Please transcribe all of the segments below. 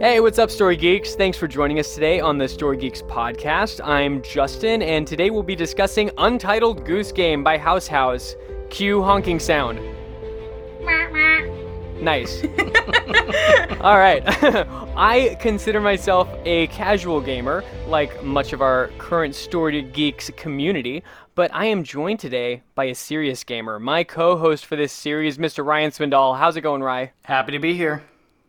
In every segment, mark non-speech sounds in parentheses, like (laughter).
Hey, what's up, Story Geeks? Thanks for joining us today on the Story Geeks podcast. I'm Justin, and today we'll be discussing Untitled Goose Game by House House. Cue honking sound. Nice. (laughs) All right. (laughs) I consider myself a casual gamer, like much of our current Story Geeks community, but I am joined today by a serious gamer. My co host for this series, Mr. Ryan Swindoll. How's it going, Rye? Happy to be here.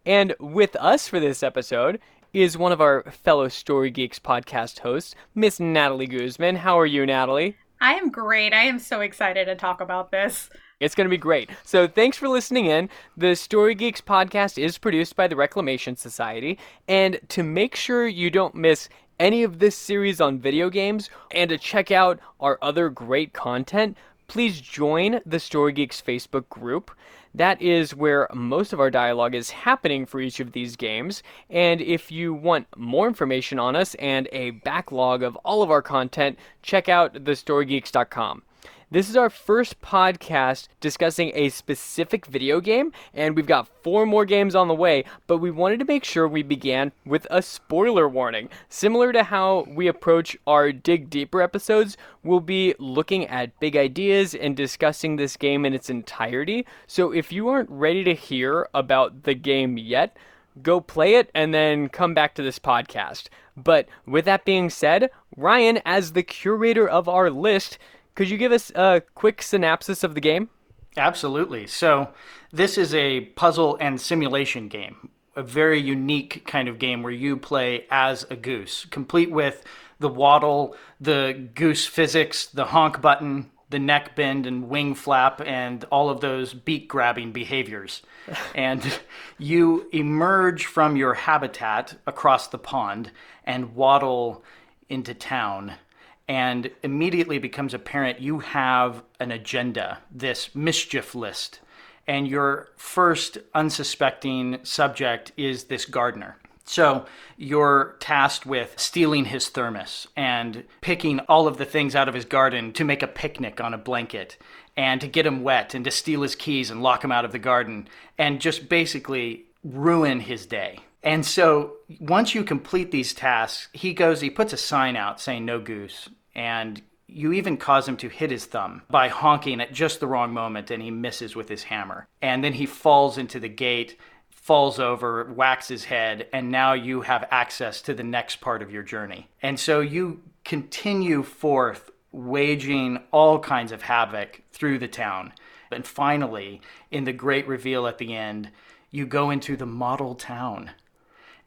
And with us for this episode is one of our fellow Story Geeks podcast hosts, Miss Natalie Guzman. How are you, Natalie? I am great. I am so excited to talk about this. It's going to be great. So, thanks for listening in. The Story Geeks podcast is produced by the Reclamation Society. And to make sure you don't miss any of this series on video games and to check out our other great content, please join the Story Geeks Facebook group. That is where most of our dialogue is happening for each of these games. And if you want more information on us and a backlog of all of our content, check out thestorygeeks.com. This is our first podcast discussing a specific video game, and we've got four more games on the way, but we wanted to make sure we began with a spoiler warning. Similar to how we approach our Dig Deeper episodes, we'll be looking at big ideas and discussing this game in its entirety. So if you aren't ready to hear about the game yet, go play it and then come back to this podcast. But with that being said, Ryan, as the curator of our list, could you give us a quick synopsis of the game? Absolutely. So, this is a puzzle and simulation game, a very unique kind of game where you play as a goose, complete with the waddle, the goose physics, the honk button, the neck bend and wing flap, and all of those beak grabbing behaviors. (laughs) and you emerge from your habitat across the pond and waddle into town and immediately becomes apparent you have an agenda, this mischief list. And your first unsuspecting subject is this gardener. So you're tasked with stealing his thermos and picking all of the things out of his garden to make a picnic on a blanket and to get him wet and to steal his keys and lock him out of the garden and just basically ruin his day. And so once you complete these tasks, he goes, he puts a sign out saying no goose and you even cause him to hit his thumb by honking at just the wrong moment and he misses with his hammer. And then he falls into the gate, falls over, whacks his head, and now you have access to the next part of your journey. And so you continue forth waging all kinds of havoc through the town. And finally, in the great reveal at the end, you go into the model town.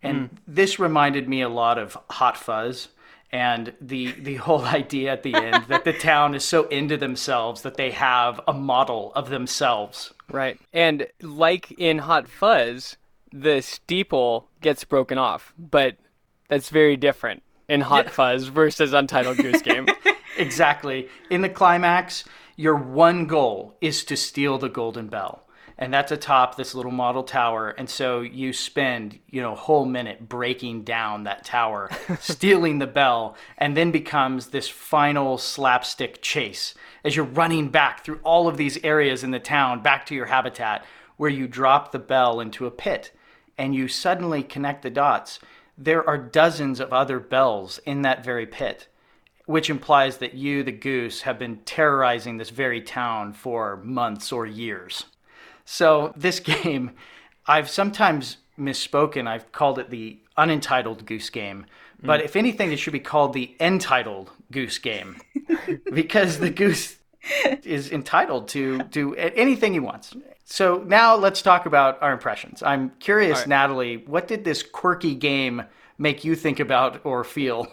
And mm. this reminded me a lot of Hot Fuzz and the the whole (laughs) idea at the end that the town is so into themselves that they have a model of themselves. Right. And like in Hot Fuzz, the steeple gets broken off, but that's very different in Hot yeah. Fuzz versus Untitled Goose (laughs) Game. exactly. In the climax, your one goal is to steal the golden bell and that's atop this little model tower. And so you spend you know a whole minute breaking down that tower (laughs) stealing the bell and then becomes this final slapstick chase as you're running back through all of these areas in the town back to your habitat where you drop the bell into a pit and you suddenly connect the dots. There are dozens of other bells in that very pit which implies that you the goose have been terrorizing this very town for months or years so this (laughs) game, I've sometimes misspoken. I've called it the unentitled goose game. But mm. if anything, it should be called the entitled goose game (laughs) because the goose is entitled to do anything he wants. So now let's talk about our impressions. I'm curious, right. Natalie, what did this quirky game make you think about or feel?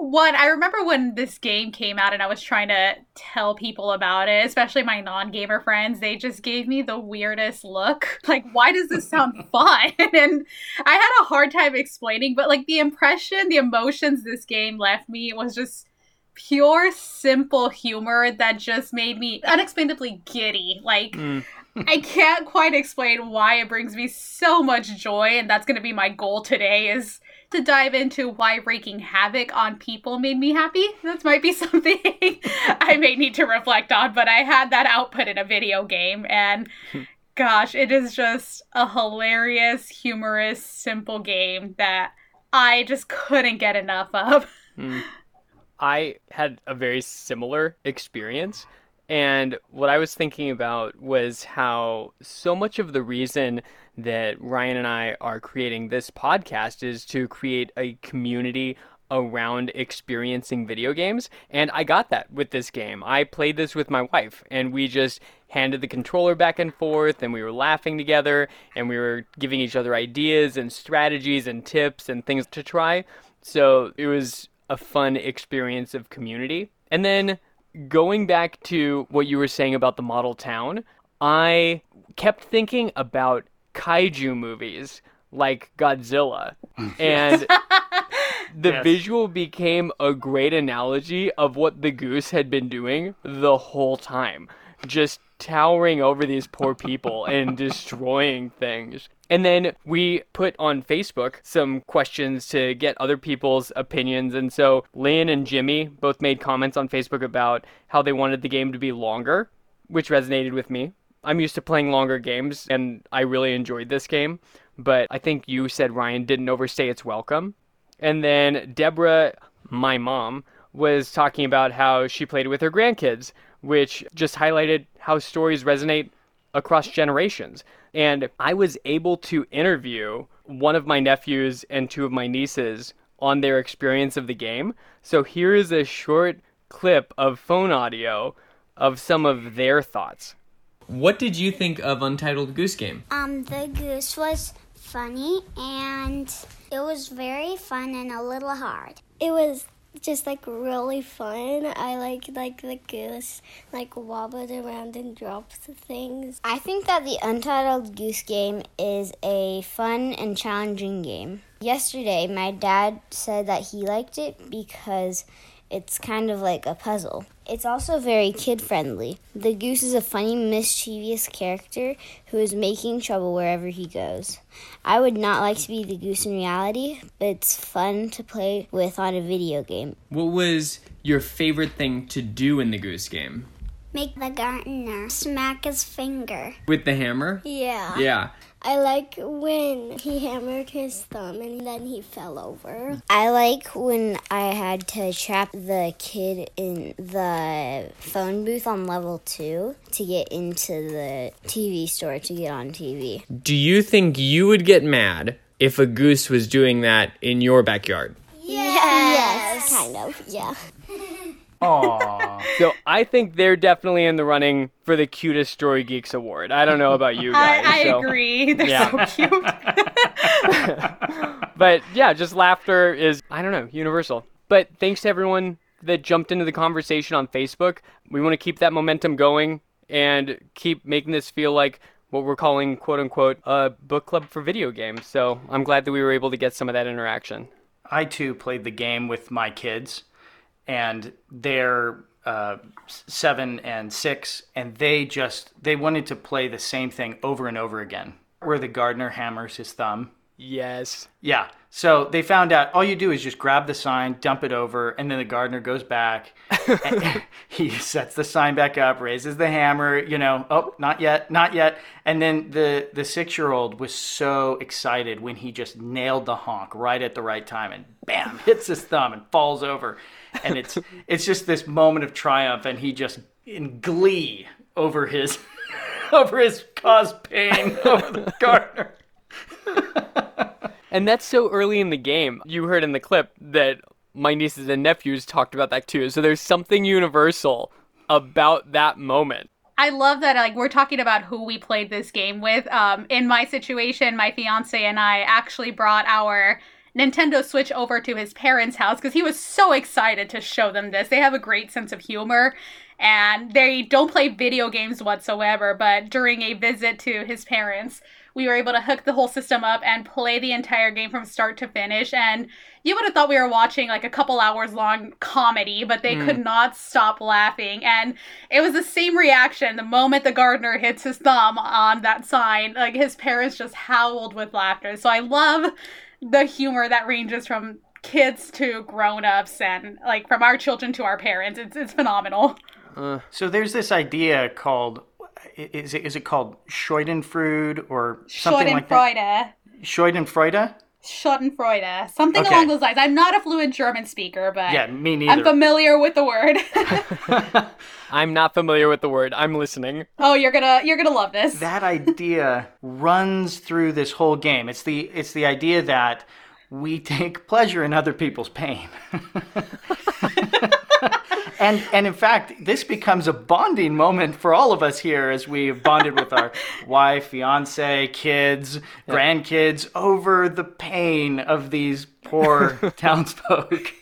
One i remember when this game came out and i was trying to tell people about it especially my non-gamer friends they just gave me the weirdest look. (laughs) Like why does this sound (laughs) fun? (laughs) And i had a hard time explaining but like the impression the emotions this game left me was just pure simple humor that just made me unexplainably giddy. Like mm. I can't quite explain why it brings me so much joy, and that's going to be my goal today. Is to dive into why wreaking havoc on people made me happy. That might be (laughs) something I may need to reflect on, but I had that output in a video game and gosh, it is just a hilarious, humorous, simple game that I just couldn't get enough of. Mm. I had a very similar experience. And what I was thinking about was how so much of the reason that Ryan and I are creating this podcast is to create a community around experiencing video games. And I got that with this game. I played this with my wife, and we just handed the controller back and forth, and we were laughing together, and we were giving each other ideas and strategies and tips and things to try. So it was a fun experience of community. And then going back to what you were saying about the model town, I kept thinking about kaiju movies like Godzilla. (laughs) And (laughs) the Yes. visual became a great analogy of what the goose had been doing the whole time. Just towering over these poor people and (laughs) destroying things. And then we put on Facebook some questions to get other people's opinions. And so Lynn and Jimmy both made comments on Facebook about how they wanted the game to be longer, which resonated with me. I'm used to playing longer games and I really enjoyed this game. But I think you said Ryan didn't overstay its welcome. And then Deborah, my mom, was talking about how she played with her grandkids, which just highlighted how stories resonate across generations. And I was able to interview one of my nephews and two of my nieces on their experience of the game. So here is a short clip of phone audio of some of their thoughts. What did you think of Untitled Goose Game? Um, the goose was funny and it was very fun and a little hard. It was just like really fun. I like like the goose like wobbled around and dropped things. I think that the Untitled Goose Game is a fun and challenging game. Yesterday, my dad said that he liked it because it's kind of like a puzzle. It's also very kid friendly. The goose is a funny, mischievous character who is making trouble wherever he goes. I would not like to be the goose in reality, but it's fun to play with on a video game. What was your favorite thing to do in the Goose Game? Make the gardener smack his finger. With the hammer? Yeah. Yeah. I like when he hammered his thumb and then he fell over. I like when I had to trap the kid in the phone booth on level two to get into the TV store to get on TV. Do you think you would get mad if a goose was doing that in your backyard? Yes. Kind of, yeah. (laughs) Aww. So I think they're definitely in the running for the cutest Story Geeks award. I don't know about you guys. I, I so- agree. They're Yeah. so cute. (laughs) But yeah, just laughter is, I don't know, universal. But thanks to everyone that jumped into the conversation on Facebook. We want to keep that momentum going and keep making this feel like what we're calling, quote unquote, a book club for video games. So I'm glad that we were able to get some of that interaction. I too played the game with my kids, and they're uh, seven and six, and they just they wanted to play the same thing over and over again, where the gardener hammers his thumb. Yes. Yeah. So they found out all you do is just grab the sign, dump it over, and then the gardener goes back. (laughs) (laughs) he sets the sign back up, raises the hammer, you know, oh, not yet, not yet. And then the the 6-year-old was so excited when he just nailed the honk right at the right time and bam, hits his thumb and falls over. And it's it's just this moment of triumph and he just in glee over his (laughs) over his caused pain (laughs) over the gardener. And that's so early in the game. You heard in the clip that my nieces and nephews talked about that too. So there's something universal about that moment. I love that like we're talking about who we played this game with. Um, in my situation, my fiance and I actually brought our Nintendo Switch over to his parents' house because he was so excited to show them this. They have a great sense of humor and they don't play video games whatsoever. But during a visit to his parents, we were able to hook the whole system up and play the entire game from start to finish. And you would have thought we were watching like a couple hours long comedy, but they mm. could not stop laughing. And it was the same reaction the moment the gardener hits his thumb on that sign. Like his parents just howled with laughter. So I love the humor that ranges from kids to grown-ups and like from our children to our parents. It's it's phenomenal. Uh, so there's this idea called is it is it called Schadenfreude or something like that? Schadenfreude. Schadenfreude. Schadenfreude. Something Okay. along those lines. I'm not a fluent German speaker, but Yeah, me neither. I'm familiar with the word. (laughs) (laughs) I'm not familiar with the word. I'm listening. oh, you're gonna you're gonna love this. that idea runs through this whole game. It's the it's the idea that we take pleasure in other people's pain. (laughs) and and in fact, this becomes a bonding moment for all of us here as we have bonded with our (laughs) wife, fiance, kids, grandkids over the pain of these poor (laughs) townsfolk.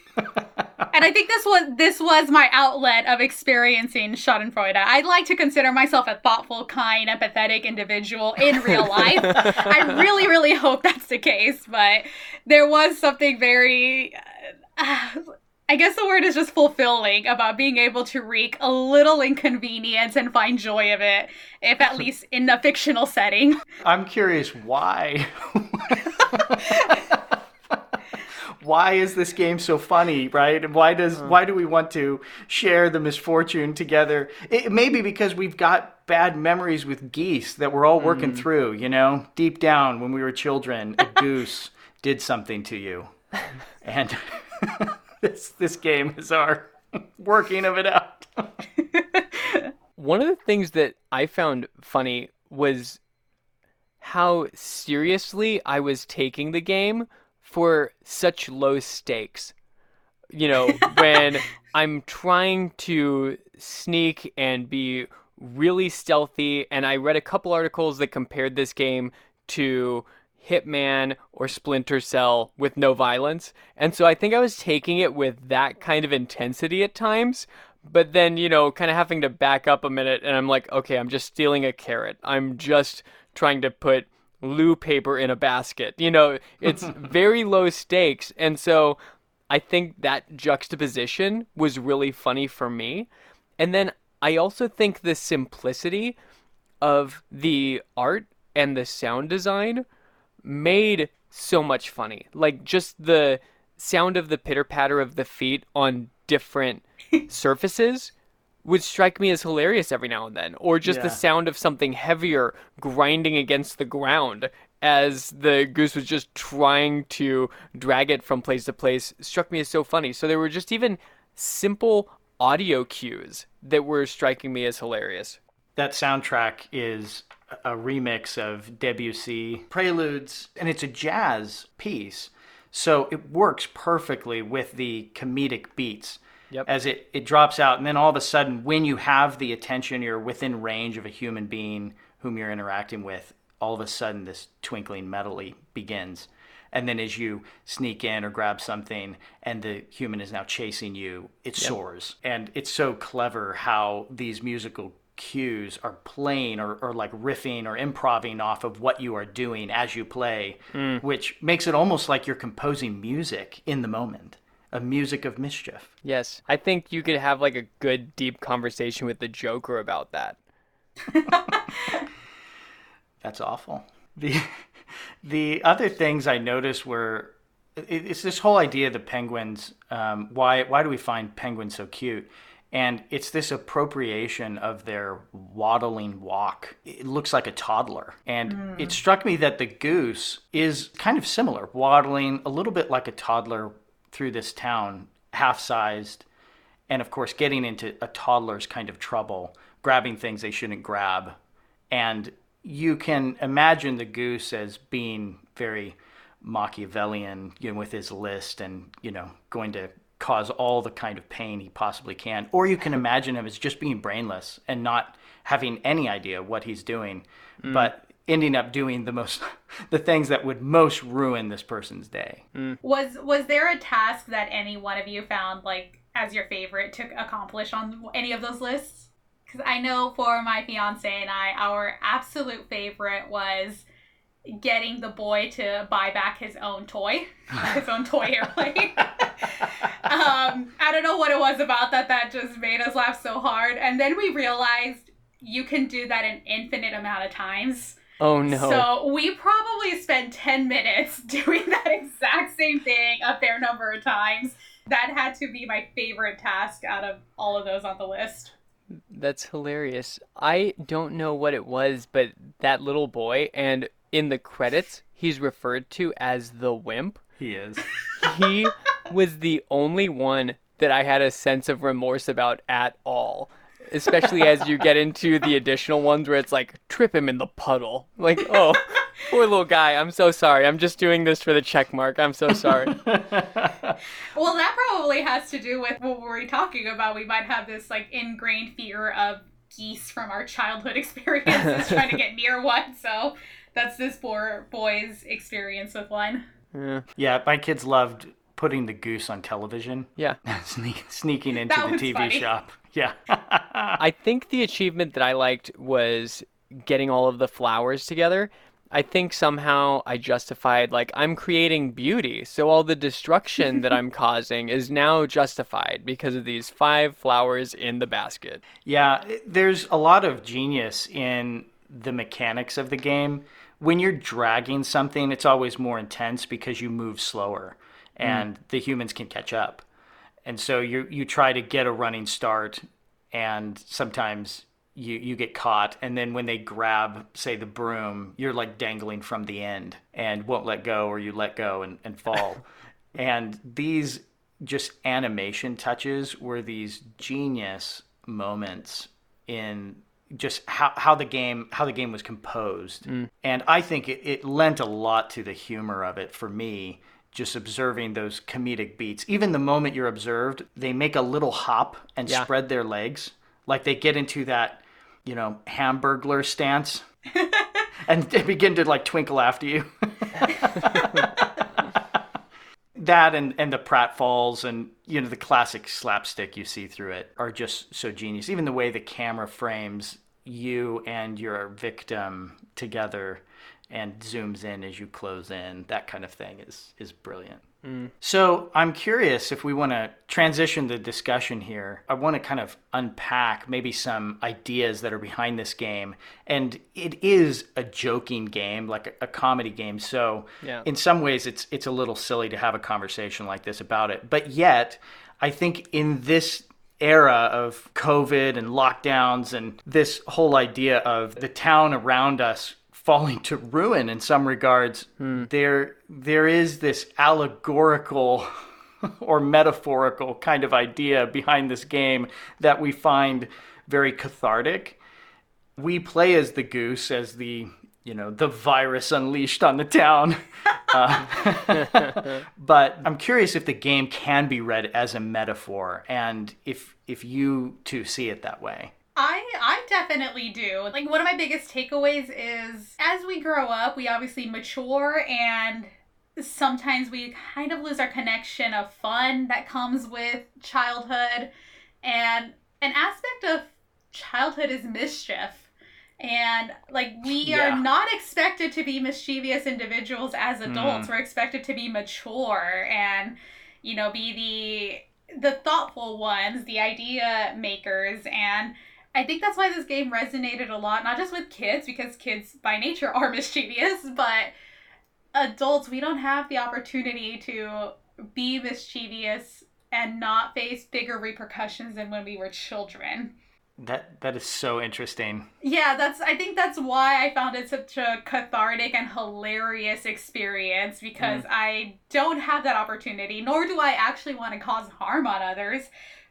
And I think this was this was my outlet of experiencing Schadenfreude. I'd like to consider myself a thoughtful, kind, empathetic individual in real (laughs) life. I really, really hope that's the case. But there was something very, uh, I guess the word is just fulfilling about being able to wreak a little inconvenience and find joy of it, if at least in a fictional setting. (laughs) I'm curious why. why is this game so funny, right? Why does uh. why do we want to share the misfortune together? It may be because we've got bad memories with geese that we're all working mm. through, you know? Deep down when we were children, a (laughs) goose did something to you. And (laughs) this this game is our (laughs) working of it out. (laughs) One of the things that I found funny was how seriously I was taking the game for such low stakes. You know, when I'm trying to sneak and be really stealthy, and I read a couple articles that compared this game to Hitman or Splinter Cell with no violence. And so I think I was taking it with that kind of intensity at times. But then, you know, kind of having to back up a minute, and I'm like, okay, I'm just stealing a carrot. I'm just trying to put loo paper in a basket. You know, it's (laughs) very low stakes. And so I think that juxtaposition was really funny for me. And then I also think the simplicity of the art and the sound design made so much funny. Like just the sound of the pitter patter of the feet on different (laughs) surfaces would strike me as hilarious every now and then. Or just the sound of something heavier grinding against the ground as the goose was just trying to drag it from place to place struck me as so funny. So there were just even simple audio cues that were striking me as hilarious. that soundtrack is a remix of Debussy preludes, and it's a jazz piece. So it works perfectly with the comedic beats. Yep. As it, it drops out, and then all of a sudden, when you have the attention, you're within range of a human being whom you're interacting with, all of a sudden, this twinkling medley begins. And then as you sneak in or grab something and the human is now chasing you, it soars. And it's so clever how these musical cues are playing or, or like riffing or improving off of what you are doing as you play, which makes it almost like you're composing music in the moment, a music of mischief. Yes, I think you could have like a good deep conversation with the Joker about that. (laughs) That's awful. The the other things I noticed were it's this whole idea of the penguins. Um, why why do we find penguins so cute? And it's this appropriation of their waddling walk. It looks like a toddler. And hmm. it struck me that the goose is kind of similar, waddling a little bit like a toddler through this town, half sized, and of course getting into a toddler's kind of trouble, grabbing things they shouldn't grab. And you can imagine the goose as being very Machiavellian, you know, with his list and, you know, going to cause all the kind of pain he possibly can. Or you can imagine him as just being brainless and not having any idea what he's doing, mm. but ending up doing the most (laughs) the things that would most ruin this person's day. Mm. Was was there a task that any one of you found like as your favorite to accomplish on any of those lists? Because I know for my fiance and I, our absolute favorite was getting the boy to buy back his own toy, (laughs) his own toy airplane. (laughs) um, I don't know what it was about that that just made us laugh so hard. And then we realized you can do that an infinite amount of times. Oh no. So we probably spent 10 minutes (laughs) doing that exact same thing a fair number of times. That had to be my favorite task out of all of those on the list. That's hilarious. I don't know what it was, but that little boy, and in the credits, he's referred to as the wimp. He is. He was the only one that I had a sense of remorse about at all. Especially as you get into the additional ones where it's like, trip him in the puddle. Like, oh, poor little guy. I'm so sorry. I'm just doing this for the check mark. I'm so sorry. (laughs) Well, that probably has to do with what we're talking about. We might have this like ingrained fear of geese from our childhood (laughs) experiences trying to get near one. So that's this poor boy's experience with one. Yeah, yeah, my kids loved putting the goose on television. Yeah. (laughs) Sneak, sneaking into That the TV funny. shop. Yeah. (laughs) I think the achievement that I liked was getting all of the flowers together. I think somehow I justified, like, I'm creating beauty, so all the destruction that I'm (laughs) causing is now justified because of these five flowers in the basket. Yeah, there's a lot of genius in the mechanics of the game. When you're dragging something, it's always more intense because you move slower mm. and the humans can catch up. And so you you try to get a running start and sometimes you you get caught and then when they grab say the broom, you're like dangling from the end and won't let go or you let go and, and fall. (laughs) and these just animation touches were these genius moments in just how, how the game how the game was composed. Mm. And i think it, it lent a lot to the humor of it for me just observing those comedic beats. Even the moment you're observed they make a little hop and Yeah. spread their legs. Like they get into that you know hamburglar stance (laughs) and they begin to like twinkle after you (laughs) that and, and the pratfalls and you know the classic slapstick you see through it are just so genius. Even the way the camera frames you and your victim together and zooms in as you close in that kind of thing is is brilliant so i'm curious if we want to transition the discussion here i want to kind of unpack maybe some ideas that are behind this game. And it is a joking game like a, a comedy game. So Yeah. in some ways it's it's a little silly to have a conversation like this about it. But yet i think in this era of covid and lockdowns and this whole idea of the town around us falling to ruin in some regards there there is this allegorical (laughs) or metaphorical kind of idea behind this game that we find very cathartic. We play as the goose as the you know the virus unleashed on the town. (laughs) Uh, (laughs) but i'm curious if the game can be read as a metaphor and if if you two see it that way I I definitely do. Like one of my biggest takeaways is as we grow up, we obviously mature and sometimes we kind of lose our connection of fun that comes with childhood and an aspect of childhood is mischief. And like we Yeah. are not expected to be mischievous individuals as hmm. adults. We're expected to be mature and you know be the the thoughtful ones, the idea makers and I think that's why this game resonated a lot, not just with kids, because kids by nature (laughs) are mischievous, but adults, we don't have the opportunity to be mischievous and not face bigger repercussions than when we were children. that that is so interesting Yeah, that's I think that's why I found it such a cathartic and hilarious experience because mm. I don't have that opportunity, nor do I actually want to cause harm on others.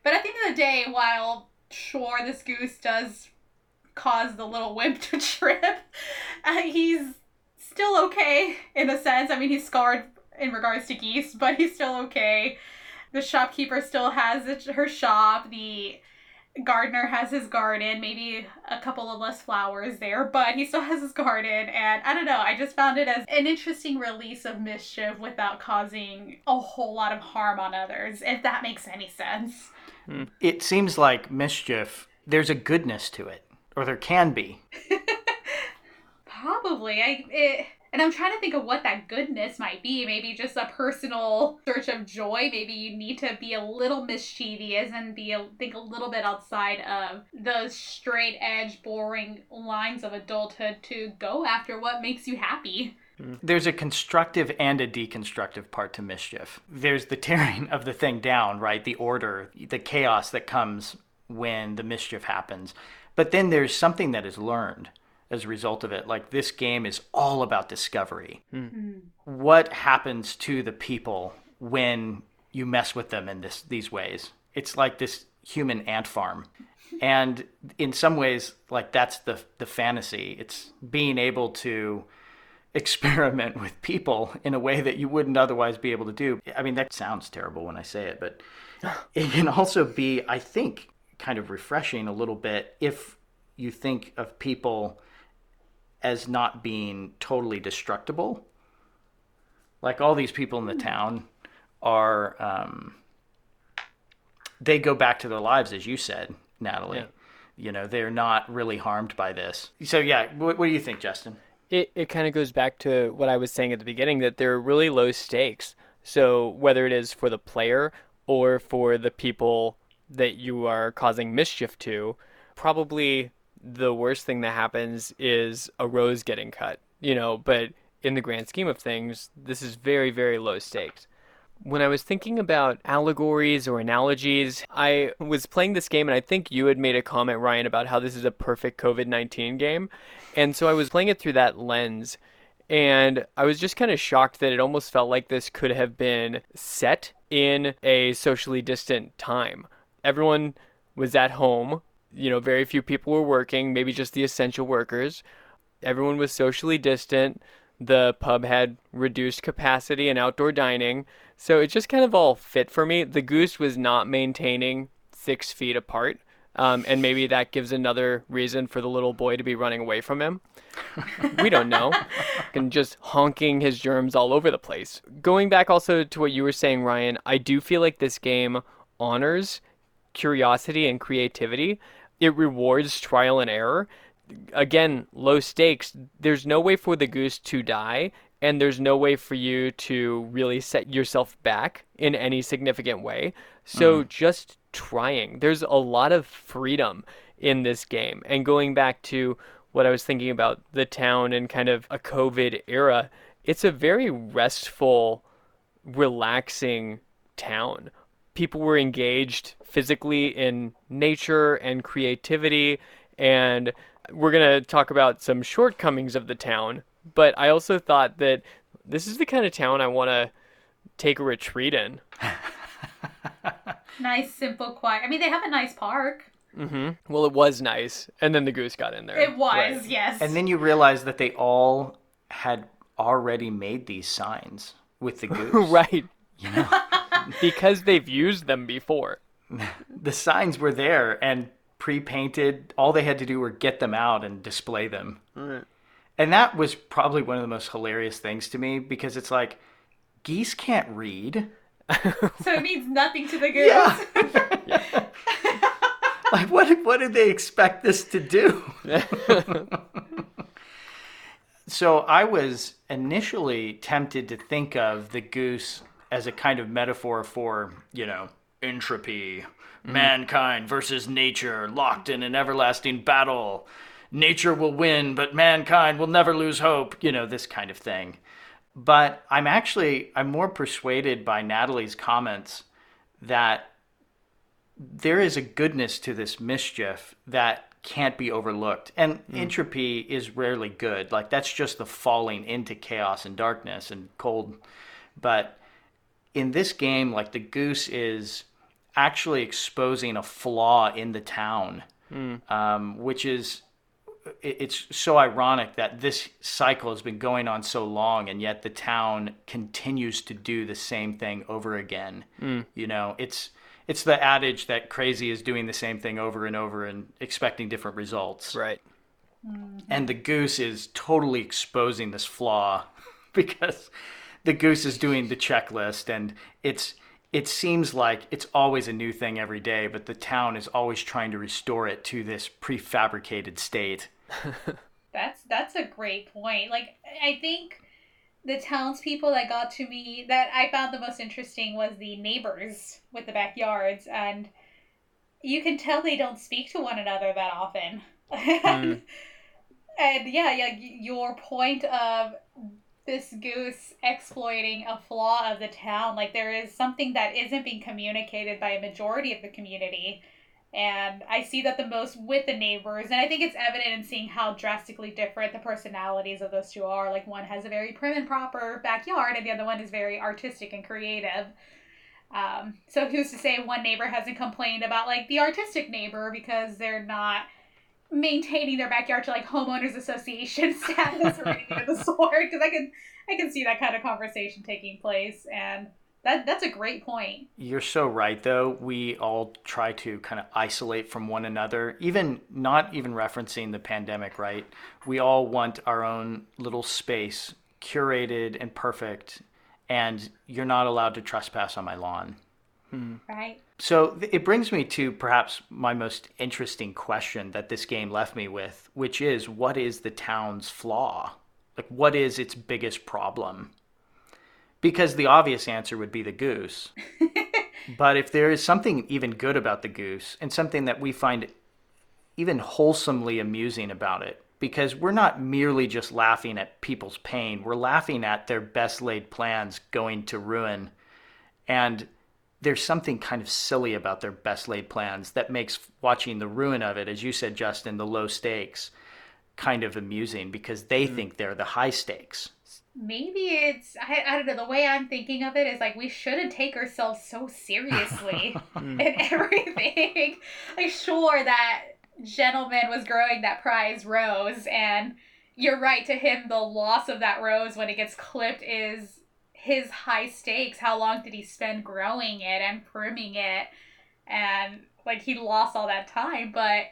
But at the end of the day, while sure this goose does cause the little wimp to (laughs) trip, uh, he's still okay in a sense. I mean, he's scarred in regards to geese, but he's still okay. The shopkeeper still has her shop. The gardener has his garden, maybe a couple of less flowers there, but he still has his garden. And I don't know, I just found it as an interesting release of mischief without causing a whole lot of harm on others, if that makes any sense. Hmm. it seems like mischief there's a goodness to it or there can be (laughs) Probably. I it, and I'm trying to think of what that goodness might be. Maybe just a personal search of joy. Maybe you need to be a little mischievous and be a, think a little bit outside of those straight edge, boring lines of adulthood to go after what makes you happy. Mm. there's a constructive and a deconstructive part to mischief. There's the (laughs) tearing of the thing down, right? The order, the chaos that comes when the mischief happens. But then there's something that is learned as a result of it. Like this game is all about discovery. Hmm. Mm. What happens to the people when you mess with them in this these ways? It's like this human ant farm. And in some ways, like that's the the fantasy. It's being able to experiment with people in a way that you wouldn't otherwise be able to do. I mean, that sounds terrible when I say it, but (sighs) it can also be, I think, kind of refreshing a little bit if you think of people as not being totally destructible. Like all these people in the town are, um, they go back to their lives, as you said, Natalie. Yeah. You know, they're not really harmed by this. So, yeah, what, what do you think, Justin? It it kind of goes back to what I was saying at the beginning that they're really low stakes. So whether it is for the player or for the people that you are causing mischief to, probably the worst thing that happens is a rose getting cut. You know, but in the grand scheme of things, this is very very low stakes. When I was thinking about allegories or analogies, I was playing this game and I think you had made a comment, Ryan, about how this is a perfect COVID 19 game. And so I was playing it through that lens. And I was just kind of shocked that it almost felt like this could have been set in a socially distant time. Everyone was at home. You know, very few people were working, maybe just the essential workers. Everyone was socially distant. The pub had reduced capacity and outdoor dining. So it just kind of all fit for me. The goose was not maintaining six feet apart. Um, and maybe that gives another reason for the little boy to be running away from him. we don't know. (laughs) And just honking his germs all over the place. Going back also to what you were saying, Ryan, I do feel like this game honors curiosity and creativity. It rewards trial and error. Again, low stakes. There's no way for the goose to die, and there's no way for you to really set yourself back in any significant way. So mm-hmm. just trying. There's a lot of freedom in this game. And going back to what I was thinking about the town and kind of a COVID era, it's a very restful, relaxing town. People were engaged physically in nature and creativity. And we're going to talk about some shortcomings of the town. But I also thought that this is the kind of town I want to take a retreat in. (laughs) Nice, simple, quiet. I mean, they have a nice park. Mm-hmm. Well, it was nice. And then the goose got in there. It was, Right. yes. And then you realize that they all had already made these signs with the (laughs) goose. right. (laughs) You know, because they've used them before. The signs were there and pre-painted. All they had to do were get them out and display them. And that was probably one of the most hilarious things to me because it's like geese can't read. (laughs) so it means nothing to the goose. Yeah. (laughs) like what what did they expect this to do? (laughs) so I was initially tempted to think of the goose as a kind of metaphor for, you know, entropy, mm-hmm. mankind versus nature, locked in an everlasting battle. Nature will win, but mankind will never lose hope, you know, this kind of thing. But I'm actually I'm more persuaded by Natalie's comments that there is a goodness to this mischief that can't be overlooked. And entropy is rarely good. Like that's just the falling into chaos and darkness and cold. But in this game, like the goose is actually exposing a flaw in the town, um, which is it's so ironic that this cycle has been going on so long and yet the town continues to do the same thing over again. Hmm. You know it's it's the adage that crazy is doing the same thing over and over and expecting different results. Right. Mm-hmm. and the goose is totally exposing this flaw (laughs) because the goose is doing the checklist and it's it seems like it's always a new thing every day but the town is always trying to restore it to this prefabricated state (laughs) That's that's a great point. Like I think the townspeople that got to me that I found the most interesting was the neighbors with the backyards and you can tell they don't speak to one another that often. and, (laughs) hmm. and yeah, yeah, your point of this goose exploiting a flaw of the town, like there is something that isn't being communicated by a majority of the community. And I see that the most with the neighbors. And I think it's evident in seeing how drastically different the personalities of those two are. Like one has a very prim and proper backyard, and the other one is very artistic and creative. Um, so who's to say one neighbor hasn't complained about like the artistic neighbor because they're not maintaining their backyard to like homeowners association (laughs) status or anything of the sort? Because I can I can see that kind of conversation taking place, and that that's a great point. You're so right, though. We all try to kind of isolate from one another, even not even referencing the pandemic, right? We all want our own little space, curated and perfect, and you're not allowed to trespass on my lawn. Hmm. Right. So th- it brings me to perhaps my most interesting question that this game left me with, which is what is the town's flaw? Like, what is its biggest problem? Because the obvious answer would be the goose. (laughs) but if there is something even good about the goose and something that we find even wholesomely amusing about it, because we're not merely just laughing at people's pain, we're laughing at their best laid plans going to ruin. And there's something kind of silly about their best laid plans that makes watching the ruin of it, as you said, Justin, the low stakes, kind of amusing because they mm. think they're the high stakes. Maybe it's I, I don't know the way I'm thinking of it is like we shouldn't take ourselves so seriously (laughs) hmm. in everything. (laughs) like sure that gentleman was growing that prize rose and you're right to him the loss of that rose when it gets clipped is his high stakes. How long did he spend growing it and priming it? And like he lost all that time, but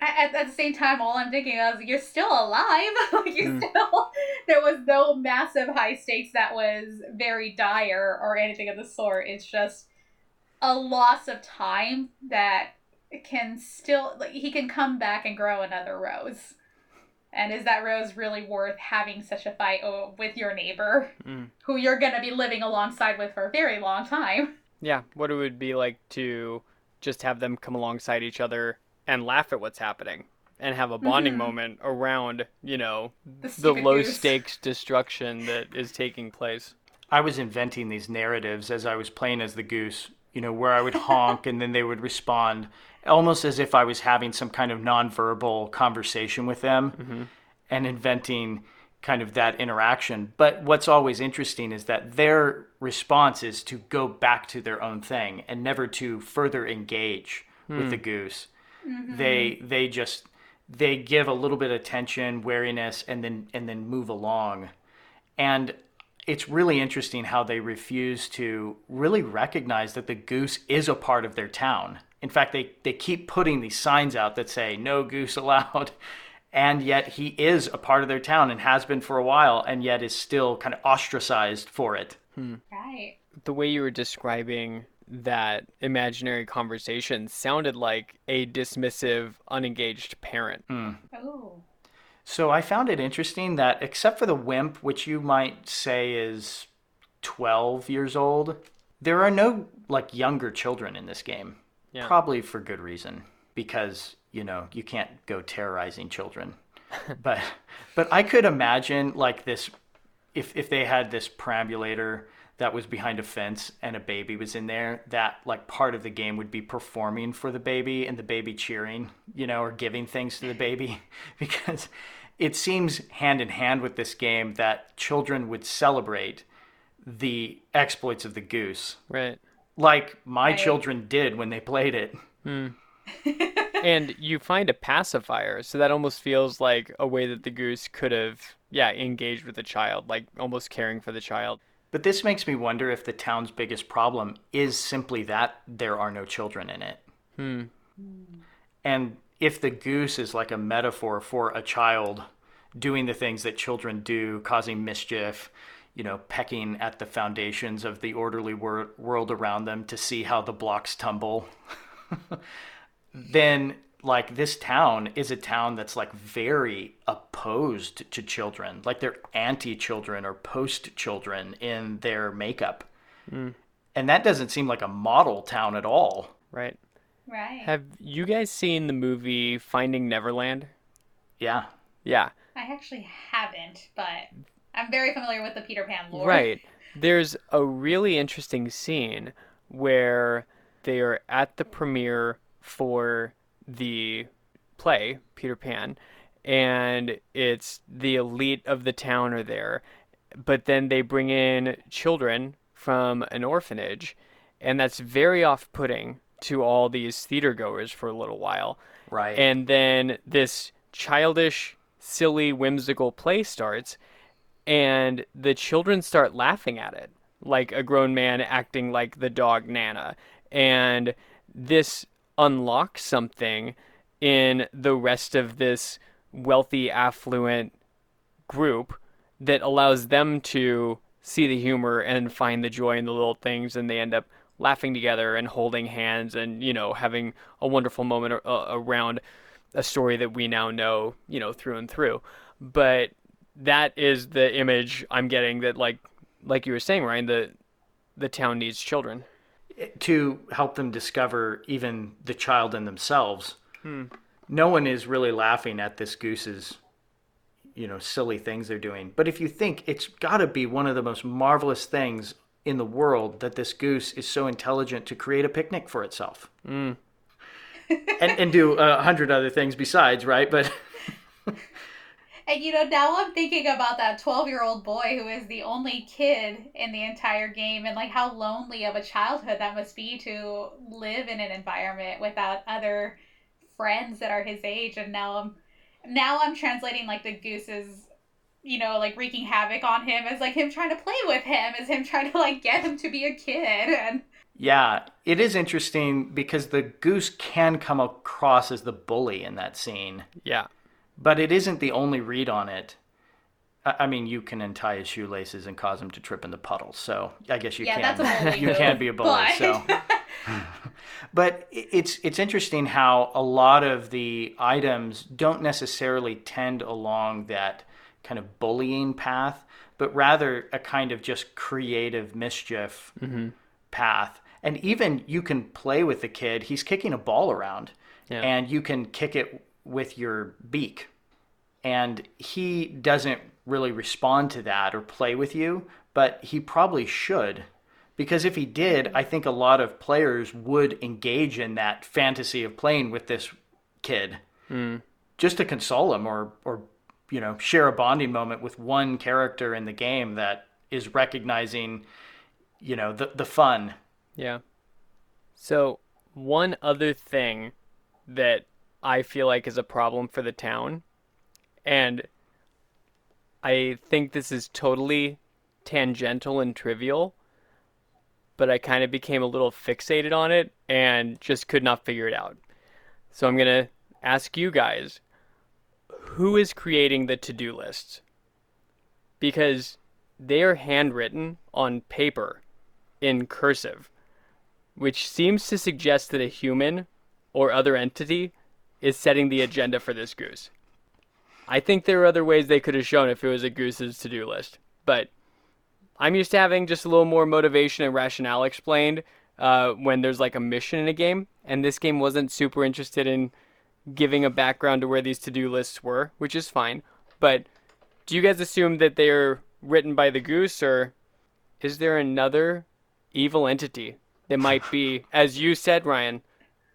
at, at the same time, all I'm thinking of is you're still alive. (laughs) like you hmm. still, there was no massive high stakes that was very dire or anything of the sort. It's just a loss of time that can still, like, he can come back and grow another rose. And is that rose really worth having such a fight with your neighbor, hmm. who you're going to be living alongside with for a very long time? Yeah, what it would be like to just have them come alongside each other and laugh at what's happening and have a bonding mm-hmm. moment around, you know, The the low goose. stakes destruction that is taking place. I was inventing these narratives as I was playing as the goose, you know, where I would honk and then they would respond almost as if I was having some kind of nonverbal conversation with them mm-hmm. and inventing kind of that interaction. But what's always interesting is that their response is to go back to their own thing and never to further engage with the hmm. goose. They mm-hmm. they just they give a little bit of tension, wariness, and then and then move along. And it's really interesting how they refuse to really recognize that the goose is a part of their town. In fact, they, they keep putting these signs out that say, no goose (laughs) allowed. And yet he is a part of their town and has been for a while, and yet is still kind of ostracized for it. Hmm. Right. The way you were describing that imaginary conversation sounded like a dismissive, unengaged parent. Hmm. Oh. So I found it interesting that, except for the wimp, which you might say is 12 years old, there are no like younger children in this game. Yeah. Probably for good reason, because you know you can't go terrorizing children. (laughs) but but I could imagine like this, if if they had this perambulator that was behind a fence and a baby was in there, that like part of the game would be performing for the baby and the baby cheering, you know, or giving things to the baby, (laughs) because it seems hand in hand with this game that children would celebrate the exploits of the goose Right. like my Right. children did when they played it. Hmm. (laughs) and you find a pacifier, so that almost feels like a way that the goose could have, yeah, engaged with the child, like almost caring for the child. But this makes me wonder if the town's biggest problem is simply that there are no children in it. Hmm. And if the goose is like a metaphor for a child doing the things that children do, causing mischief, you know, pecking at the foundations of the orderly wor- world around them to see how the blocks tumble, (laughs) then like this town is a town that's like very opposed to children. Like they're anti children or post children in their makeup. Hmm. And that doesn't seem like a model town at all. Right. Right. Have you guys seen the movie Finding Neverland? Yeah. Yeah. I actually haven't, but I'm very familiar with the Peter Pan lore. Right. (laughs) There's a really interesting scene where they are at the premiere for the play, Peter Pan, and it's the elite of the town are there, but then they bring in children from an orphanage, and that's very off putting to all these theater goers for a little while. Right. And then this childish, silly, whimsical play starts, and the children start laughing at it, like a grown man acting like the dog Nana. And this unlocks something in the rest of this wealthy, affluent group that allows them to see the humor and find the joy in the little things, and they end up laughing together and holding hands and you know having a wonderful moment around a story that we now know you know through and through. But that is the image i'm getting that like like you were saying ryan the the town needs children to help them discover even the child in themselves. No one is really laughing at this goose's, you know, silly things they're doing. But if you think it's got to be one of the most marvelous things in the world that this goose is so intelligent to create a picnic for itself, mm. and and do a hundred other things besides, right? But (laughs) And you know, now I'm thinking about that 12 year old boy who is the only kid in the entire game and like how lonely of a childhood that must be to live in an environment without other friends that are his age. And now I'm now I'm translating like the goose's you know, like wreaking havoc on him as like him trying to play with him, as him trying to like get him to be a kid. And yeah, it is interesting because the goose can come across as the bully in that scene. yeah but it isn't the only read on it. I I mean, you can untie his shoelaces and cause him to trip in the puddles. So I guess you yeah, can. that's a bully. (laughs) you move, can be a bully. (laughs) but- So, but it's it's interesting how a lot of the items don't necessarily tend along that kind of bullying path, but rather a kind of just creative mischief mm-hmm. path. And even you can play with the kid. He's kicking a ball around, Yeah. and you can kick it with your beak and he doesn't really respond to that or play with you, but he probably should. Because if he did, I think a lot of players would engage in that fantasy of playing with this kid hmm. just to console him or, or, you know, share a bonding moment with one character in the game that is recognizing, you know, the, the fun. Yeah. So, one other thing that I feel like is a problem for the town, and I think this is totally tangential and trivial, but I kind of became a little fixated on it and just could not figure it out. So, I'm going to ask you guys who is creating the to do lists? Because they are handwritten on paper in cursive which seems to suggest that a human or other entity is setting the agenda for this goose. I think there are other ways they could have shown if it was a goose's to do list, but I'm used to having just a little more motivation and rationale explained uh, when there's like a mission in a game, and this game wasn't super interested in giving a background to where these to do lists were, which is fine. But do you guys assume that they're written by the goose, or is there another evil entity that might be, as you said, Ryan,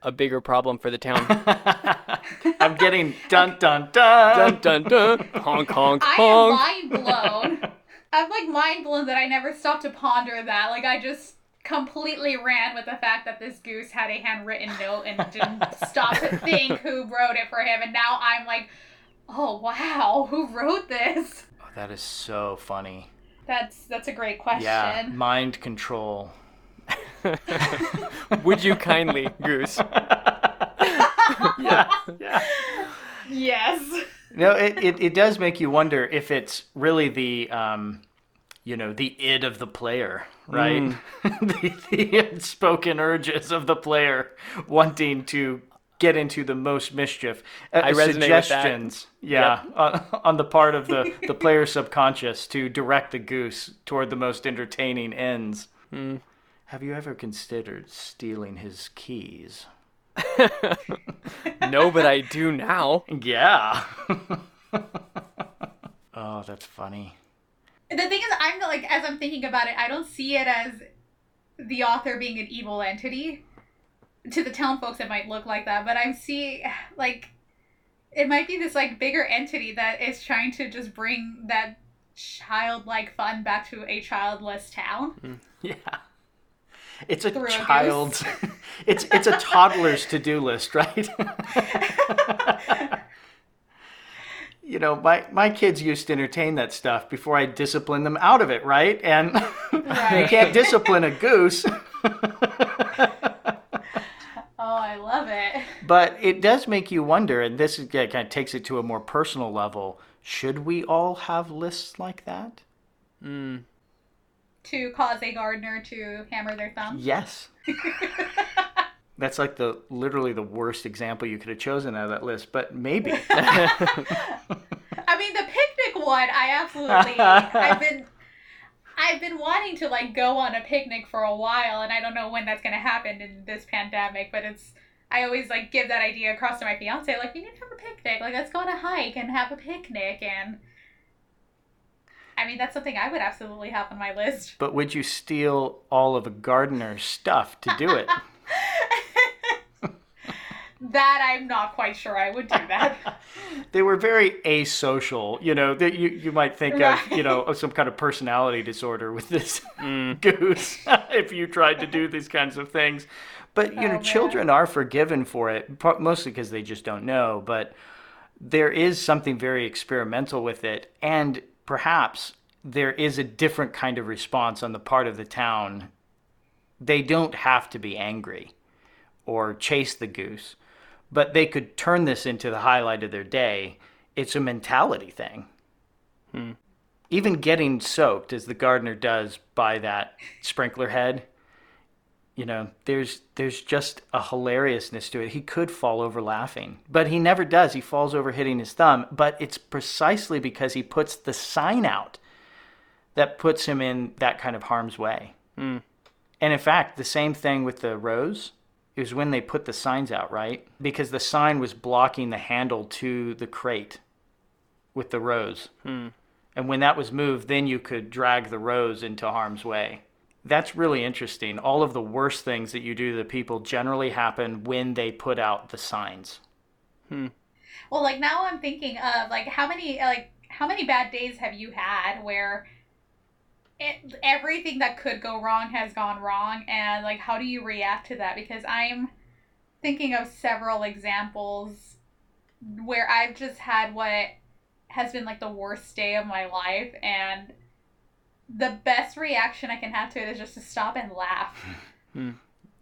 a bigger problem for the town? (laughs) I'm getting dun dun dun. dun dun dun, honk honk I honk. am mind blown. (laughs) I'm like mind blown that I never stopped to ponder that. Like I just completely ran with the fact that this goose had a handwritten note and didn't stop to think who wrote it for him. And now I'm like, oh wow, who wrote this? Oh, that is so funny. That's that's a great question. Yeah, mind control. (laughs) Would you kindly, Goose? (laughs) Yes. No, it, it, it does make you wonder if it's really the um, you know, the id of the player, right? (laughs) the, the unspoken urges of the player wanting to get into the most mischief. Uh, I resonate with that. suggestions, yeah, on, on the part of the the player's subconscious to direct the goose toward the most entertaining ends. Have you ever considered stealing his keys? (laughs) No, but I do now. Yeah. (laughs) oh, that's funny. The thing is, I'm like, as I'm thinking about it, I don't see it as the author being an evil entity. to the town folks it might look like that, but I'm seeing like it might be this like bigger entity that is trying to just bring that childlike fun back to a childless town. Hmm. (laughs) Yeah. It's a Through child's (laughs) it's it's a toddler's to-do list, right? (laughs) you know, my my kids used to entertain that stuff before I disciplined them out of it, right? And you can't discipline a goose. Oh, I love it. But it does make you wonder, and this is, yeah, kind of takes it to a more personal level. Should we all have lists like that? Hmm. To cause a gardener to hammer their thumb. Yes. (laughs) That's like the literally the worst example you could have chosen out of that list, but maybe. (laughs) (laughs) I mean, the picnic one, I absolutely. I've been. I've been wanting to like go on a picnic for a while, and I don't know when that's gonna happen in this pandemic. But it's I always like give that idea across to my fiance, like we need to have a picnic, like let's go on a hike and have a picnic, and I mean that's something I would absolutely have on my list. but would you steal all of a gardener's stuff to do it? (laughs) That I'm not quite sure I would do that. (laughs) they were very asocial. You know, that you you might think of you know of some kind of personality disorder with this mm. (laughs) goose if you tried to do these kinds of things. But you Oh, know, man. children are forgiven for it, mostly because they just don't know. But there is something very experimental with it, and perhaps there is a different kind of response on the part of the town. They don't have to be angry or chase the goose, but they could turn this into the highlight of their day. It's a mentality thing. Hmm. Even getting soaked, as the gardener does by that sprinkler head, you know, there's there's just a hilariousness to it. He could fall over laughing, but he never does. He falls over hitting his thumb, but it's precisely because he puts the sign out that puts him in that kind of harm's way. Hmm. And in fact, the same thing with the rose is when they put the signs out, right? Because the sign was blocking the handle to the crate with the rose. Hmm. And when that was moved, then you could drag the rose into harm's way. That's really interesting. All of the worst things that you do to the people generally happen when they put out the signs. Hmm. Well, like now I'm thinking of like how many like how many bad days have you had where it, everything that could go wrong has gone wrong and like how do you react to that because I'm thinking of several examples where I've just had what has been like the worst day of my life and the best reaction I can have to it is just to stop and laugh. (laughs) Hmm.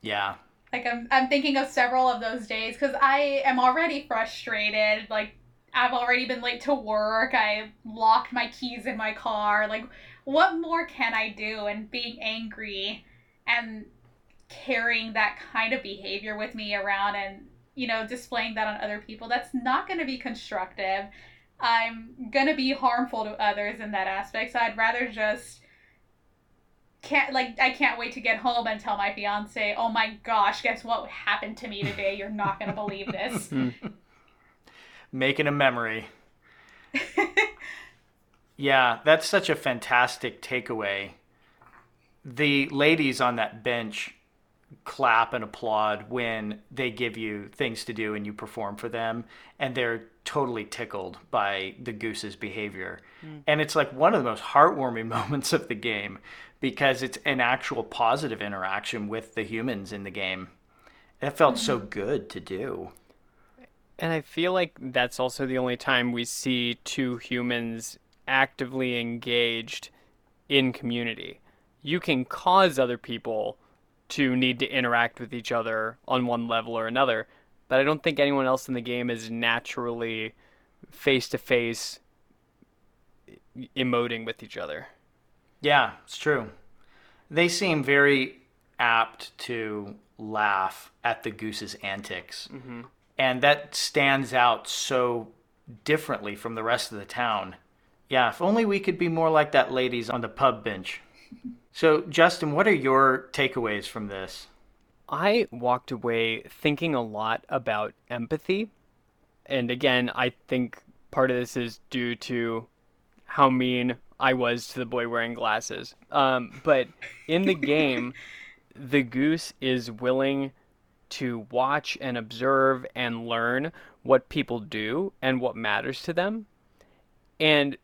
Yeah. Like I'm, I'm thinking of several of those days because I am already frustrated. Like I've already been late to work. I locked my keys in my car. Like what more can I do? And being angry and carrying that kind of behavior with me around and you know displaying that on other people that's not going to be constructive i'm going to be harmful to others in that aspect so i'd rather just can't like I can't wait to get home and tell my fiance, "Oh my gosh, guess what happened to me today? You're not going to believe this." (laughs) Making a memory. (laughs) yeah, that's such a fantastic takeaway. The ladies on that bench clap and applaud when they give you things to do and you perform for them and they're totally tickled by the goose's behavior. Mm. And it's like one of the most heartwarming (laughs) moments of the game because it's an actual positive interaction with the humans in the game. It felt so mm-hmm. good to do. And I feel like that's also the only time we see two humans actively engaged in community. You can cause other people to need to interact with each other on one level or another, but I don't think anyone else in the game is naturally face to face emoting with each other. Yeah, it's true. They seem very apt to laugh at the goose's antics. Mm-hmm. And that stands out so differently from the rest of the town. Yeah, if only we could be more like that ladies on the pub bench. So, Justin, what are your takeaways from this? I walked away thinking a lot about empathy. And again, I think part of this is due to how mean I was to the boy wearing glasses. Um, but in the game, the goose is willing to watch and observe and learn what people do and what matters to them. And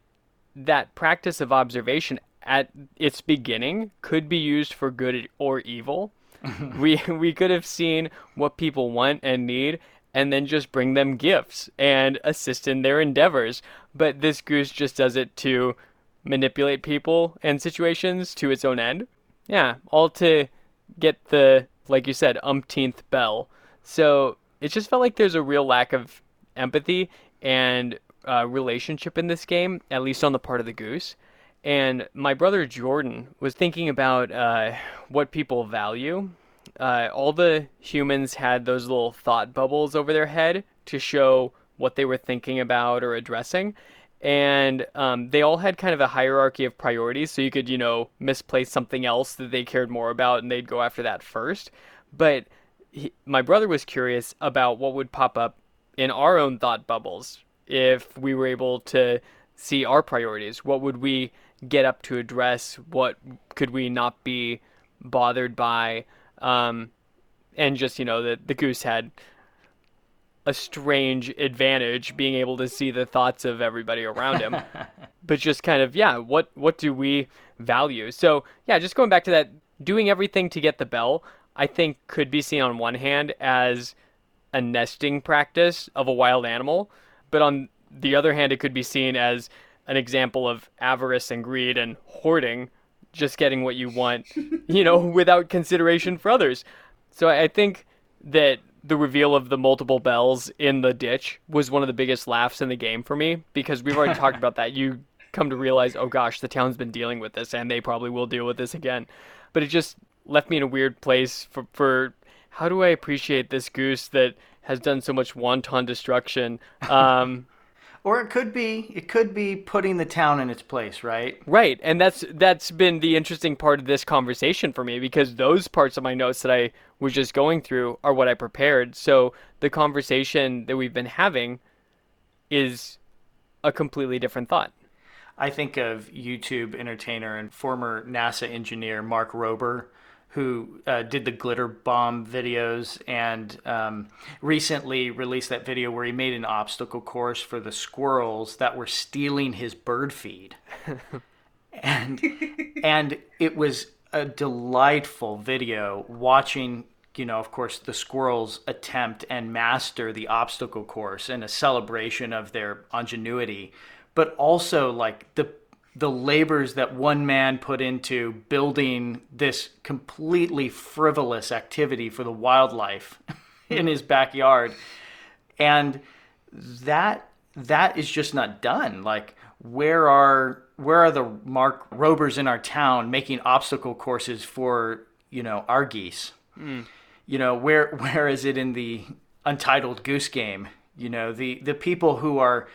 that practice of observation at its beginning could be used for good or evil. (laughs) we we could have seen what people want and need and then just bring them gifts and assist in their endeavors. But this goose just does it to manipulate people and situations to its own end. Yeah, all to get the like you said umpteenth bell. So it just felt like there's a real lack of empathy and uh, relationship in this game, at least on the part of the goose. And my brother Jordan was thinking about uh, what people value. Uh, all the humans had those little thought bubbles over their head to show what they were thinking about or addressing. And um, they all had kind of a hierarchy of priorities, so you could, you know, misplace something else that they cared more about and they'd go after that first. But he, my brother was curious about what would pop up in our own thought bubbles if we were able to see our priorities. What would we get up to address? What could we not be bothered by? Um, and just you know, the the goose had a strange advantage being able to see the thoughts of everybody around him. (laughs) but just kind of yeah, what what do we value? So yeah, just going back to that, doing everything to get the bell, I think could be seen on one hand as a nesting practice of a wild animal, but on the other hand, it could be seen as an example of avarice and greed and hoarding, just getting what you want, (laughs) you know, without consideration for others. So I think that the reveal of the multiple bells in the ditch was one of the biggest laughs in the game for me because we've already talked about that. You come to realize, oh gosh, the town's been dealing with this and they probably will deal with this again. But it just left me in a weird place for, for how do I appreciate this goose that has done so much wanton destruction? Um, or it could be it could be putting the town in its place, right? Right. And that's that's been the interesting part of this conversation for me because those parts of my notes that I was just going through are what I prepared. So the conversation that we've been having is a completely different thought. I think of YouTube entertainer and former NASA engineer Mark Rober who uh, did the glitter bomb videos and um, recently released that video where he made an obstacle course for the squirrels that were stealing his bird feed. (laughs) and and it was a delightful video watching you know of course the squirrels attempt and master the obstacle course and a celebration of their ingenuity but also like the the labors that one man put into building this completely frivolous activity for the wildlife (laughs) in his backyard. And that that is just not done. Like where are where are the mark robers in our town making obstacle courses for you know our geese? Mm. you know where (laughs) where is it in the untitled goose game? You know the the people who are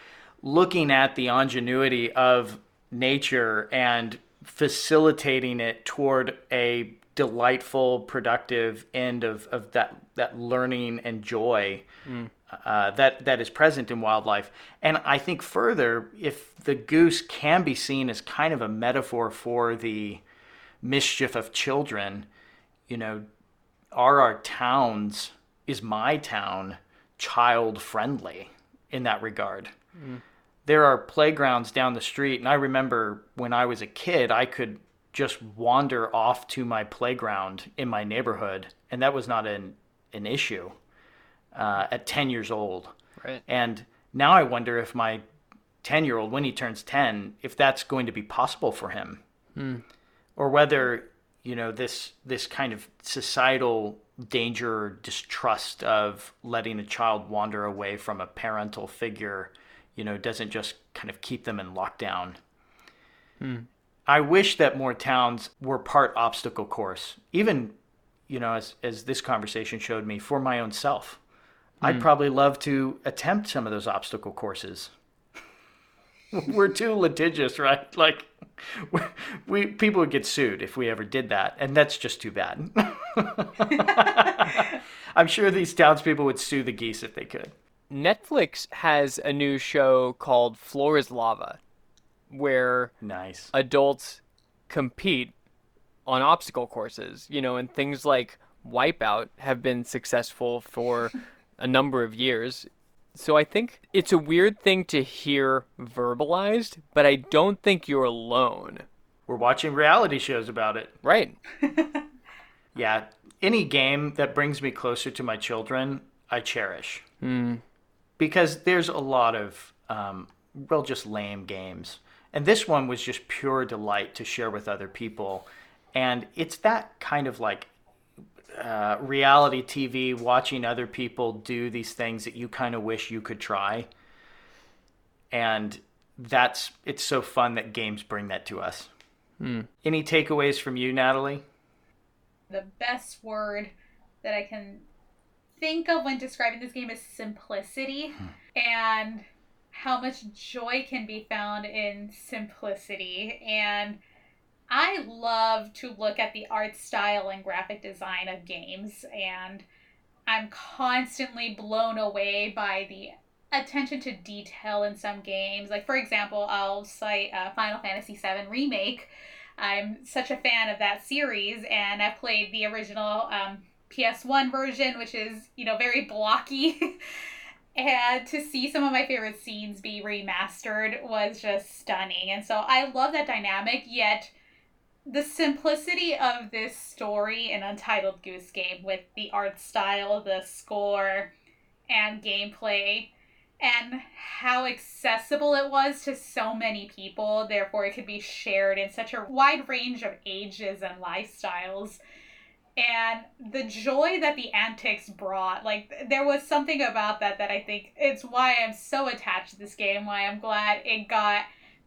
looking at the ingenuity of nature and facilitating it toward a delightful, productive end of, of that, that learning and joy mm. uh, that, that is present in wildlife. And I think further, if the goose can be seen as kind of a metaphor for the mischief of children, you know, are our towns, is my town child friendly in that regard? Mm there are playgrounds down the street and i remember when i was a kid i could just wander off to my playground in my neighborhood and that was not an, an issue uh, at 10 years old. Right. And now i wonder if my 10 year old when he turns 10 if that's going to be possible for him. Hmm. or whether you know this this kind of societal danger or distrust of letting a child wander away from a parental figure you know, doesn't just kind of keep them in lockdown. Hmm. I wish that more towns were part obstacle course, even, you know, as, as this conversation showed me, for my own self. Hmm. I'd probably love to attempt some of those obstacle courses. (laughs) we're too litigious, right? Like, (laughs) we people would get sued if we ever did that, and that's just too bad. (laughs) I'm sure these townspeople would sue the geese if they could. Netflix has a new show called Floor is Lava, where nice adults compete on obstacle courses, you know, and things like Wipeout have been successful for a number of years. So I think it's a weird thing to hear verbalized, but I don't think you're alone. We're watching reality shows about it. Right. (laughs) Yeah, any game that brings me closer to my children, I cherish. Hmm. Because there's a lot of um, real just lame games. And this one was just pure delight to share with other people. And it's that kind of like uh, reality TV, watching other people do these things that you kind of wish you could try. And that's it's so fun that games bring that to us. Any takeaways from you, Natalie? the best word that I can think of when describing this game is simplicity and how much joy can be found in simplicity. And I love to look at the art style and graphic design of games, and I'm constantly blown away by the attention to detail in some games. Like, for example, I'll cite uh, Final Fantasy VII Remake. I'm such a fan of that series, and I've played the original um, PS1 version, which is, you know, very blocky. (laughs) and to see some of my favorite scenes be remastered was just stunning. And so I love that dynamic, yet the simplicity of this story in Untitled Goose Game with the art style, the score, and gameplay and how accessible it was to so many people. Therefore, it could be shared in such a wide range of ages and lifestyles. And the joy that the antics brought, like, there was something about that that I think it's why I'm so attached to this game, why I'm glad it got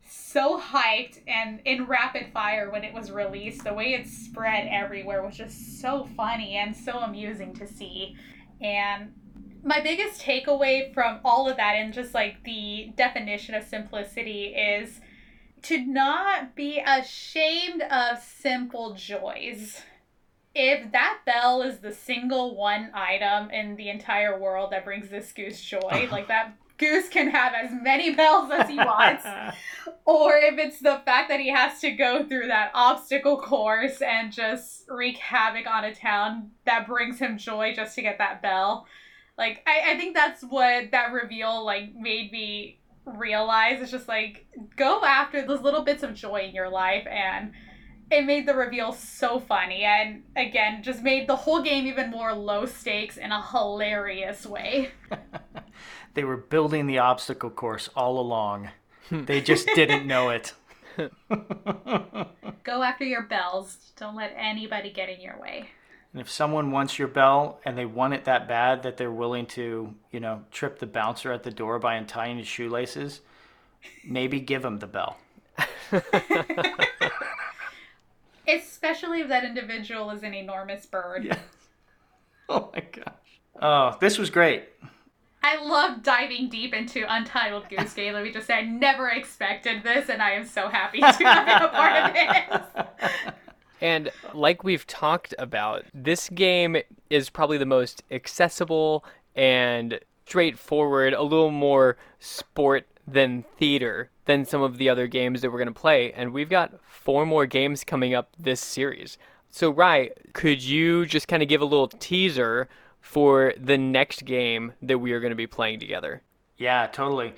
so hyped and in rapid fire when it was released. The way it spread everywhere was just so funny and so amusing to see. And my biggest takeaway from all of that and just like the definition of simplicity is to not be ashamed of simple joys. If that bell is the single one item in the entire world that brings this goose joy, oh. like that goose can have as many bells as he wants. (laughs) or if it's the fact that he has to go through that obstacle course and just wreak havoc on a town that brings him joy just to get that bell. Like I, I think that's what that reveal like made me realize. It's just like go after those little bits of joy in your life and it made the reveal so funny and again just made the whole game even more low stakes in a hilarious way (laughs) They were building the obstacle course all along. They just didn't (laughs) know it. go after your bells don't let anybody get in your way And if someone wants your bell and they want it that bad that they're willing to, you know, trip the bouncer at the door by untying his shoelaces, maybe give him the bell. (laughs) especially if that individual is an enormous bird Oh my gosh. Oh, this was great. I love diving deep into Untitled Goose Game. Let me just say, I never expected this, and I am so happy to have been a part of this. (laughs) And like we've talked about, this game is probably the most accessible and straightforward, a little more sport than theater than some of the other games that we're going to play. And we've got four more games coming up this series. So, Rye, could you just kind of give a little teaser for the next game that we are going to be playing together? Yeah, totally.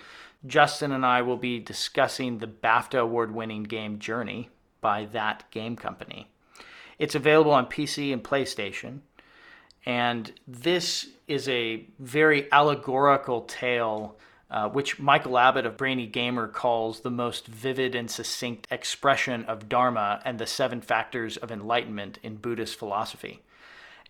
Justin and I will be discussing the BAFTA award winning game Journey by thatgamecompany. It's available on PC and PlayStation. And this is a very allegorical tale, uh, which Michael Abbott of Brainy Gamer calls the most vivid and succinct expression of Dharma and the seven factors of enlightenment in Buddhist philosophy.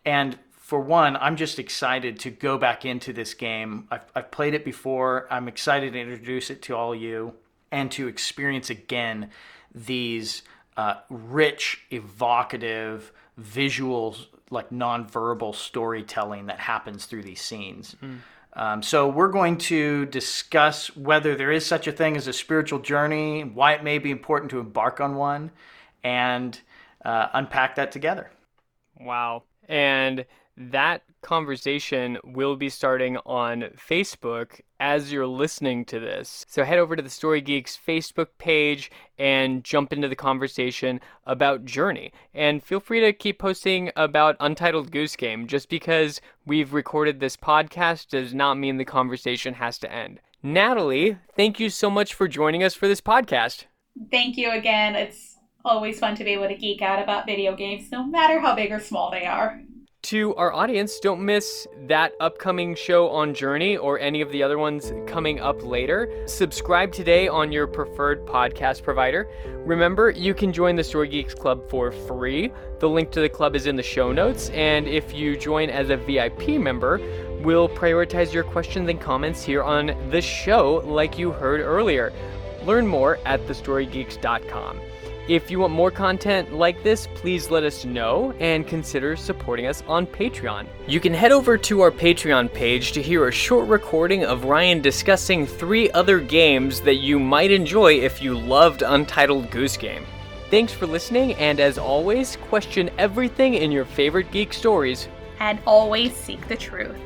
And for one, I'm just excited to go back into this game. I've, I've played it before. I'm excited to introduce it to all you and to experience again these uh, rich, evocative, visual, like nonverbal storytelling that happens through these scenes. Um, so we're going to discuss whether there is such a thing as a spiritual journey, why it may be important to embark on one, and uh, unpack that together. Wow. And that conversation will be starting on Facebook as you're listening to this. So head over to the Story Geeks Facebook page and jump into the conversation about Journey. And feel free to keep posting about Untitled Goose Game. Just because we've recorded this podcast does not mean the conversation has to end. Natalie, thank you so much for joining us for this podcast. Thank you again. It's always fun to be able to geek out about video games, no matter how big or small they are. To our audience, don't miss that upcoming show on Journey or any of the other ones coming up later. Subscribe today on your preferred podcast provider. Remember, you can join the Story Geeks Club for free. The link to the club is in the show notes. And if you join as a VIP member, we'll prioritize your questions and comments here on the show, like you heard earlier. Learn more at thestorygeeks.com. If you want more content like this, please let us know and consider supporting us on Patreon. You can head over to our Patreon page to hear a short recording of Ryan discussing three other games that you might enjoy if you loved Untitled Goose Game. Thanks for listening, and as always, question everything in your favorite geek stories. And always seek the truth.